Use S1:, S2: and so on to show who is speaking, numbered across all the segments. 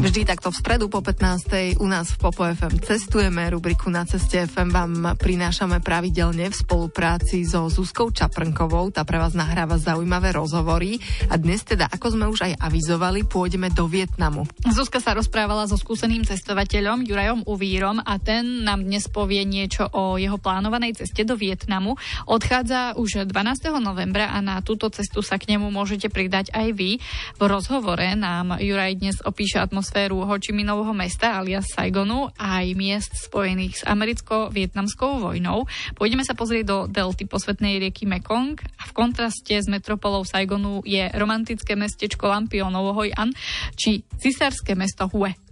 S1: Vždy takto v stredu po 15. u nás v Popo FM cestujeme. Rubriku na ceste FM vám prinášame pravidelne v spolupráci so Zuzkou Čaprnkovou. Tá pre vás nahráva zaujímavé rozhovory. A dnes teda, ako sme už aj avizovali, pôjdeme do Vietnamu.
S2: Zuzka sa rozprávala so skúseným cestovateľom Jurajom Uvírom a ten nám dnes povie niečo o jeho plánovanej ceste do Vietnamu. Odchádza už 12. novembra a na túto cestu sa k nemu môžete pridať aj vy. V rozhovore nám Juraj dnes opíše atmosféru atmosféru Hočiminovho mesta alias Saigonu aj miest spojených s americko-vietnamskou vojnou. Pôjdeme sa pozrieť do delty posvetnej rieky Mekong a v kontraste s metropolou Saigonu je romantické mestečko Lampionovo Hoi An či cisárske mesto Hue.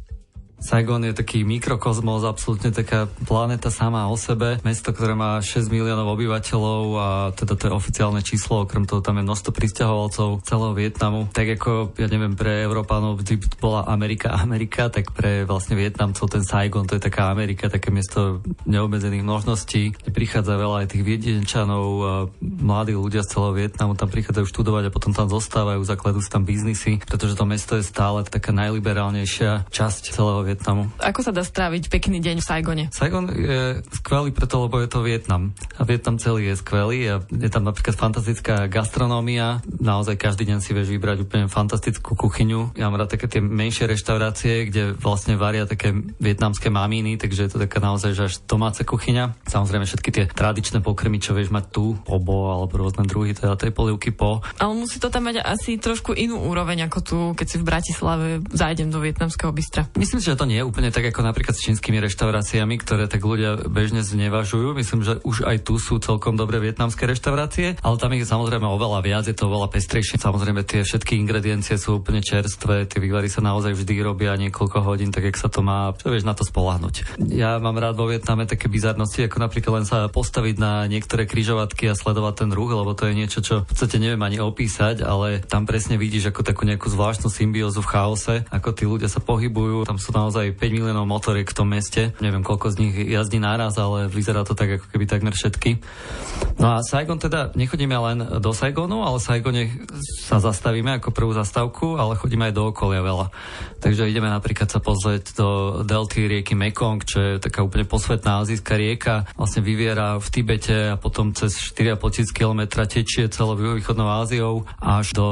S3: Saigon je taký mikrokozmos, absolútne taká planéta sama o sebe. Mesto, ktoré má 6 miliónov obyvateľov a teda to je oficiálne číslo, okrem toho tam je množstvo pristahovalcov celého Vietnamu. Tak ako, ja neviem, pre Európanov vždy bola Amerika Amerika, tak pre vlastne Vietnamcov ten Saigon, to je taká Amerika, také miesto neobmedzených množností, kde prichádza veľa aj tých viedenčanov, mladí ľudia z celého Vietnamu tam prichádzajú študovať a potom tam zostávajú, zakladujú si tam biznisy, pretože to mesto je stále taká najliberálnejšia časť celého Vietnamu.
S1: Ako sa dá stráviť pekný deň v Saigone?
S3: Saigon je skvelý preto, lebo je to Vietnam. A Vietnam celý je skvelý a je tam napríklad fantastická gastronómia. Naozaj každý deň si vieš vybrať úplne fantastickú kuchyňu. Ja mám rád také tie menšie reštaurácie, kde vlastne varia také vietnamské mamíny, takže je to taká naozaj že až domáca kuchyňa. Samozrejme všetky tie tradičné pokrmy, čo vieš mať tu, obo alebo rôzne druhy, teda tej polievky po.
S1: Ale musí to tam mať asi trošku inú úroveň ako tu, keď si v Bratislave zájdem do vietnamského bystra.
S3: Myslím si, že to nie je úplne tak ako napríklad s čínskymi reštauráciami, ktoré tak ľudia bežne znevažujú. Myslím, že už aj tu sú celkom dobré vietnamské reštaurácie, ale tam ich je samozrejme oveľa viac, je to oveľa pestrejšie. Samozrejme tie všetky ingrediencie sú úplne čerstvé, tie vývary sa naozaj vždy robia niekoľko hodín, tak jak sa to má, čo vieš na to spolahnuť. Ja mám rád vo Vietname také bizarnosti, ako napríklad len sa postaviť na niektoré kryžovatky a sledovať ten ruch, lebo to je niečo, čo v podstate neviem ani opísať, ale tam presne vidíš ako takú nejakú zvláštnu symbiózu v chaose, ako tí ľudia sa pohybujú, tam sú naozaj 5 miliónov motoriek v tom meste. Neviem, koľko z nich jazdí naraz, ale vyzerá to tak, ako keby takmer všetky. No a Saigon teda, nechodíme len do Saigonu, ale Saigone sa zastavíme ako prvú zastávku, ale chodíme aj do okolia veľa. Takže ideme napríklad sa pozrieť do delty rieky Mekong, čo je taká úplne posvetná azijská rieka, vlastne vyviera v Tibete a potom cez 4,5 tisíc km tečie celou východnou Áziou až do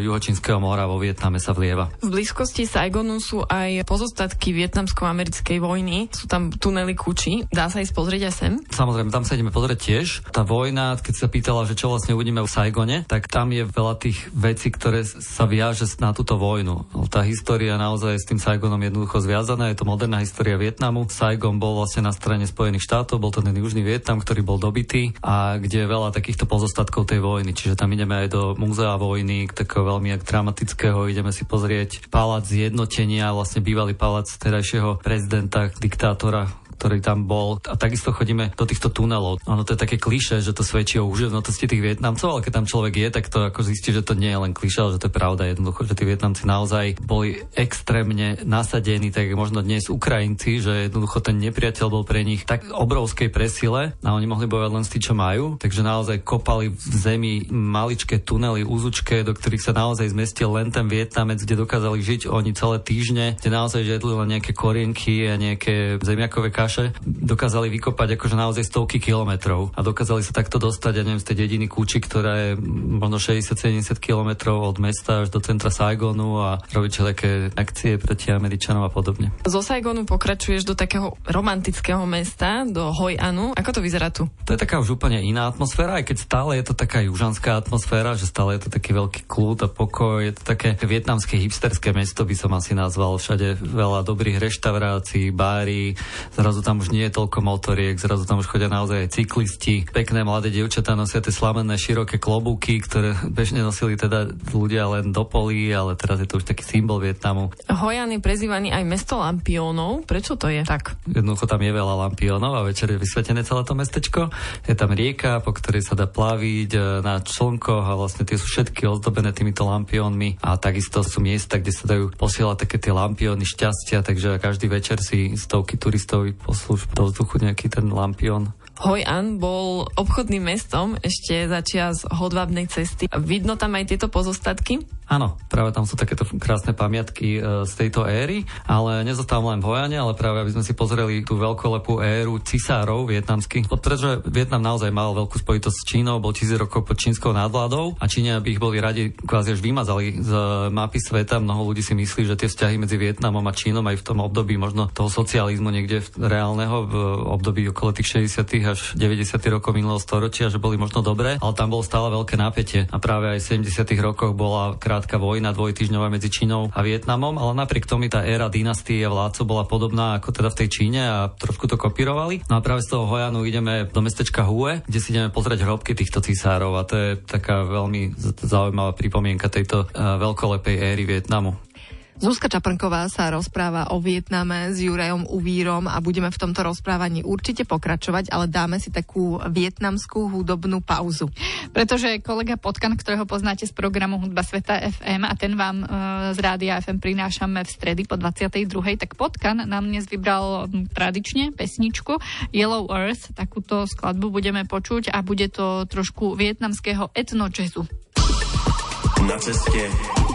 S3: juhočínskeho mora vo Vietname sa vlieva.
S1: V blízkosti Saigonu sú aj pozostatky vietnamsko-americkej vojny. Sú tam tunely Kuči. Dá sa ísť pozrieť aj sem?
S3: Samozrejme, tam sa ideme pozrieť tiež. Tá vojna, keď sa pýtala, že čo vlastne uvidíme v Saigone, tak tam je veľa tých vecí, ktoré sa viaže na túto vojnu. Tá história naozaj s tým Saigonom jednoducho zviazaná. Je to moderná história Vietnamu. Saigon bol vlastne na strane Spojených štátov, bol to ten južný Vietnam, ktorý bol dobitý a kde je veľa takýchto pozostatkov tej vojny. Čiže tam ideme aj do múzea vojny, takého veľmi dramatického. Ideme si pozrieť palác zjednotenia, vlastne bývalý palác terajšieho prezidenta, diktátora ktorý tam bol. A takisto chodíme do týchto tunelov. Ono to je také kliše, že to svedčí o úžasnosti tých Vietnamcov, ale keď tam človek je, tak to ako zistí, že to nie je len kliše, ale že to je pravda jednoducho, že tí Vietnamci naozaj boli extrémne nasadení, tak možno dnes Ukrajinci, že jednoducho ten nepriateľ bol pre nich tak obrovskej presile a oni mohli bojovať len s tým, čo majú, takže naozaj kopali v zemi maličké tunely, úzučké, do ktorých sa naozaj zmestil len ten Vietnamec, kde dokázali žiť oni celé týždne, kde naozaj jedli len nejaké korienky a nejaké zemiakové kaše kaše dokázali vykopať akože naozaj stovky kilometrov a dokázali sa takto dostať, ja neviem, z tej dediny Kúči, ktorá je možno 60-70 kilometrov od mesta až do centra Saigonu a robiť všelijaké akcie proti Američanom a podobne.
S1: Zo Saigonu pokračuješ do takého romantického mesta, do Hoi Anu. Ako to vyzerá tu?
S3: To je taká už úplne iná atmosféra, aj keď stále je to taká južanská atmosféra, že stále je to taký veľký kľud a pokoj. Je to také vietnamské hipsterské mesto, by som asi nazval. Všade veľa dobrých reštaurácií, bári, zrazu zrazu tam už nie je toľko motoriek, zrazu tam už chodia naozaj aj cyklisti, pekné mladé dievčatá nosia tie slamenné široké klobúky, ktoré bežne nosili teda ľudia len do polí, ale teraz je to už taký symbol Vietnamu.
S1: Hojan je prezývaný aj mesto lampiónov. Prečo to je tak?
S3: Jednoducho tam je veľa lampiónov a večer je vysvetené celé to mestečko. Je tam rieka, po ktorej sa dá plaviť e, na člnkoch a vlastne tie sú všetky ozdobené týmito lampiónmi a takisto sú miesta, kde sa dajú posielať také tie lampióny šťastia, takže každý večer si stovky turistov poslú do vzduchu nejaký ten lampión.
S1: Hoj An bol obchodným mestom ešte za čias hodvábnej cesty. Vidno tam aj tieto pozostatky?
S3: Áno, práve tam sú takéto krásne pamiatky e, z tejto éry, ale nezostávam len v Hojane, ale práve aby sme si pozreli tú veľkolepú éru cisárov vietnamských. Pretože Vietnam naozaj mal veľkú spojitosť s Čínou, bol tisíc rokov pod čínskou nadvládou a Číňania by ich boli radi kvázi až vymazali z mapy sveta. Mnoho ľudí si myslí, že tie vzťahy medzi Vietnamom a Čínom aj v tom období možno toho socializmu niekde v reálneho v období okolo tých 60. až 90. rokov minulého storočia, že boli možno dobré, ale tam bolo stále veľké napätie a práve aj v 70. rokoch bola krát krátka vojna dvojtyžňová medzi Čínou a Vietnamom, ale napriek tomu tá éra dynastie vládcov bola podobná ako teda v tej Číne a trošku to kopírovali. No a práve z toho Hojanu ideme do mestečka Hue, kde si ideme pozrieť hrobky týchto císárov a to je taká veľmi zaujímavá pripomienka tejto uh, veľkolepej éry Vietnamu.
S1: Zuzka Čaprnková sa rozpráva o Vietname s Jurajom Uvírom a budeme v tomto rozprávaní určite pokračovať, ale dáme si takú vietnamskú hudobnú pauzu.
S2: Pretože kolega Potkan, ktorého poznáte z programu Hudba Sveta FM a ten vám e, z rádia FM prinášame v stredy po 22. tak Potkan nám dnes vybral tradične pesničku Yellow Earth, takúto skladbu budeme počuť a bude to trošku vietnamského etno jazzu.
S4: Na ceste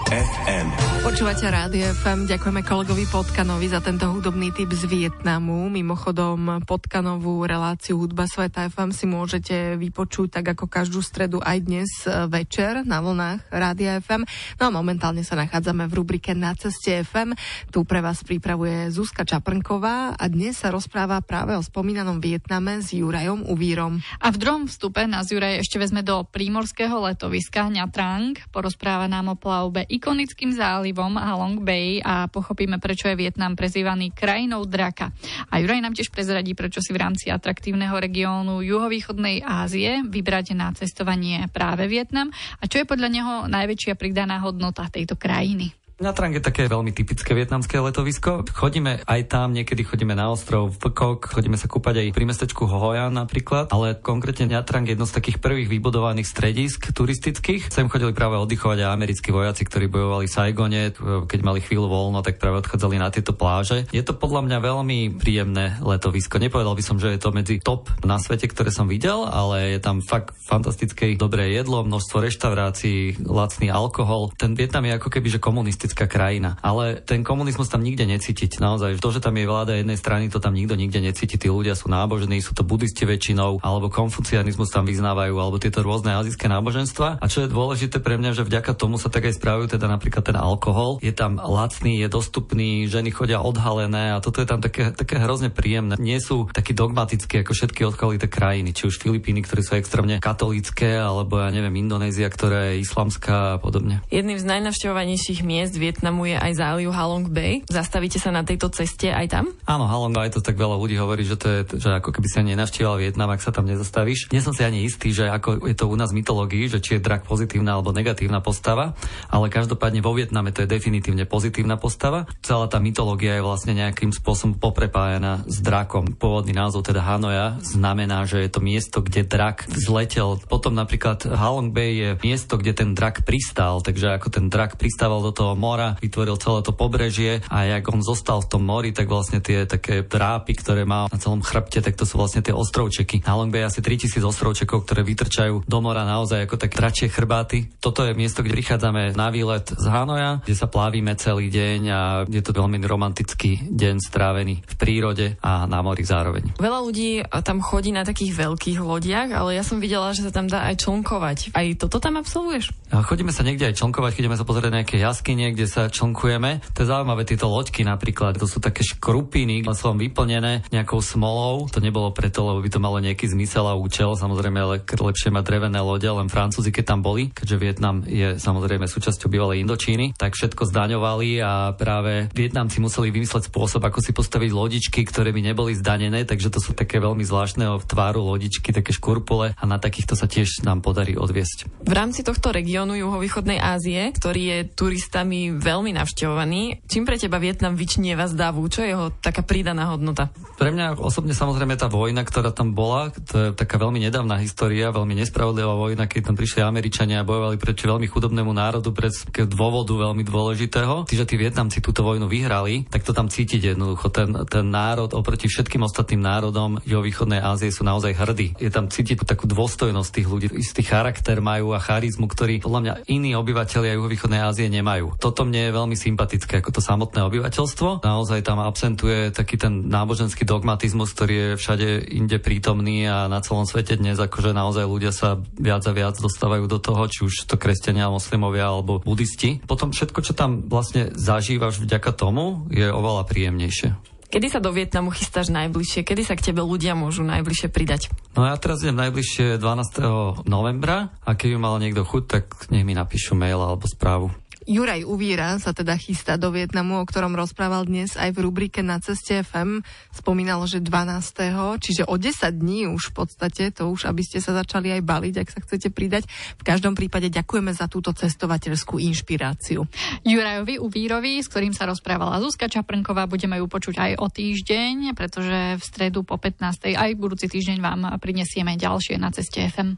S4: FM.
S1: Počúvate Rádio FM, ďakujeme kolegovi Potkanovi za tento hudobný typ z Vietnamu. Mimochodom, Potkanovú reláciu Hudba Sveta FM si môžete vypočuť tak ako každú stredu aj dnes e, večer na vlnách Rádia FM. No a momentálne sa nachádzame v rubrike Na ceste FM. Tu pre vás pripravuje Zuzka Čaprnková a dnes sa rozpráva práve o spomínanom Vietname s Jurajom Uvírom.
S2: A v druhom vstupe nás Juraj ešte vezme do prímorského letoviska Nha Trang. Porozpráva nám o plavbe ikonickým zálivom Halong Bay a pochopíme, prečo je Vietnam prezývaný krajinou draka. A Juraj nám tiež prezradí, prečo si v rámci atraktívneho regiónu juhovýchodnej Ázie vybrať na cestovanie práve Vietnam a čo je podľa neho najväčšia pridaná hodnota tejto krajiny.
S3: Trang je také veľmi typické vietnamské letovisko. Chodíme aj tam, niekedy chodíme na ostrov Pkok, chodíme sa kúpať aj pri mestečku Hohojan napríklad, ale konkrétne Trang je jedno z takých prvých vybudovaných stredisk turistických. Sem chodili práve oddychovať aj americkí vojaci, ktorí bojovali v Saigone, keď mali chvíľu voľno, tak práve odchádzali na tieto pláže. Je to podľa mňa veľmi príjemné letovisko. Nepovedal by som, že je to medzi top na svete, ktoré som videl, ale je tam fakt fantastické dobré jedlo, množstvo reštaurácií, lacný alkohol. Ten Vietnam je ako keby že komunistický komunistická krajina. Ale ten komunizmus tam nikde necítiť. Naozaj, to, že tam je vláda jednej strany, to tam nikto nikde necíti. Tí ľudia sú nábožní, sú to budisti väčšinou, alebo konfucianizmus tam vyznávajú, alebo tieto rôzne azijské náboženstva. A čo je dôležité pre mňa, že vďaka tomu sa tak aj spravujú teda napríklad ten alkohol. Je tam lacný, je dostupný, ženy chodia odhalené a toto je tam také, také hrozne príjemné. Nie sú takí dogmatické ako všetky okolité krajiny, či už Filipíny, ktoré sú extrémne katolícké, alebo ja neviem, Indonézia, ktorá je islamská a podobne.
S1: Jedným z najnavštevovanejších miest z Vietnamu je aj záliv Halong Bay. Zastavíte sa na tejto ceste aj tam?
S3: Áno, Halong Bay to tak veľa ľudí hovorí, že to je, že ako keby sa nenavštíval Vietnam, ak sa tam nezastavíš. Nie som si ani istý, že ako je to u nás v mytológii, že či je drak pozitívna alebo negatívna postava, ale každopádne vo Vietname to je definitívne pozitívna postava. Celá tá mytológia je vlastne nejakým spôsobom poprepájana s drakom. Pôvodný názov teda Hanoja znamená, že je to miesto, kde drak zletel. Potom napríklad Halong Bay je miesto, kde ten drak pristal, takže ako ten drak pristával do toho mora, vytvoril celé to pobrežie a jak on zostal v tom mori, tak vlastne tie také drápy, ktoré má na celom chrbte, tak to sú vlastne tie ostrovčeky. Na Long Bay asi 3000 ostrovčekov, ktoré vytrčajú do mora naozaj ako také tračie chrbáty. Toto je miesto, kde prichádzame na výlet z Hanoja, kde sa plávime celý deň a je to veľmi romantický deň strávený v prírode a na mori zároveň.
S1: Veľa ľudí tam chodí na takých veľkých lodiach, ale ja som videla, že sa tam dá aj člnkovať. Aj toto tam absolvuješ?
S3: Chodíme sa niekde aj člnkovať, ideme sa pozrieť nejaké jaskyne, kde sa člnkujeme. To je zaujímavé, tieto loďky napríklad, to sú také škrupiny, som vyplnené nejakou smolou. To nebolo preto, lebo by to malo nejaký zmysel a účel. Samozrejme, ale lepšie mať drevené lode, len Francúzi, keď tam boli, keďže Vietnam je samozrejme súčasťou bývalej Indočíny, tak všetko zdaňovali a práve Vietnamci museli vymysleť spôsob, ako si postaviť lodičky, ktoré by neboli zdanené, takže to sú také veľmi zvláštneho tváru lodičky, také škurpule a na takýchto sa tiež nám podarí odviesť.
S1: V rámci tohto regiónu regiónu juhovýchodnej Ázie, ktorý je turistami veľmi navštevovaný. Čím pre teba Vietnam vyčnieva z davu? Čo je jeho taká pridaná hodnota?
S3: Pre mňa osobne samozrejme tá vojna, ktorá tam bola, to je taká veľmi nedávna história, veľmi nespravodlivá vojna, keď tam prišli Američania a bojovali proti veľmi chudobnému národu pre dôvodu veľmi dôležitého. Tí, že tí Vietnamci túto vojnu vyhrali, tak to tam cítiť jednoducho. Ten, ten národ oproti všetkým ostatným národom juhovýchodnej Ázie sú naozaj hrdí. Je tam cítiť takú dôstojnosť tých ľudí, istý charakter majú a charizmu, ktorý podľa mňa iní obyvateľia juhovýchodnej Ázie nemajú. Toto mne je veľmi sympatické ako to samotné obyvateľstvo. Naozaj tam absentuje taký ten náboženský dogmatizmus, ktorý je všade inde prítomný a na celom svete dnes akože naozaj ľudia sa viac a viac dostávajú do toho, či už to kresťania, moslimovia alebo budisti. Potom všetko, čo tam vlastne zažívaš vďaka tomu, je oveľa príjemnejšie.
S1: Kedy sa do Vietnamu chystáš najbližšie? Kedy sa k tebe ľudia môžu najbližšie pridať?
S3: No ja teraz idem najbližšie 12. novembra a keď ju mal niekto chuť, tak nech mi napíšu mail alebo správu.
S1: Juraj Uvíra sa teda chystá do Vietnamu, o ktorom rozprával dnes aj v rubrike Na ceste FM. Spomínal, že 12. Čiže o 10 dní už v podstate, to už aby ste sa začali aj baliť, ak sa chcete pridať. V každom prípade ďakujeme za túto cestovateľskú inšpiráciu.
S2: Jurajovi Uvírovi, s ktorým sa rozprávala Zuzka Čaprnková, budeme ju počuť aj o týždeň, pretože v stredu po 15. aj budúci týždeň vám prinesieme ďalšie Na ceste FM.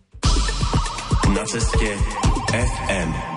S4: Na ceste FM.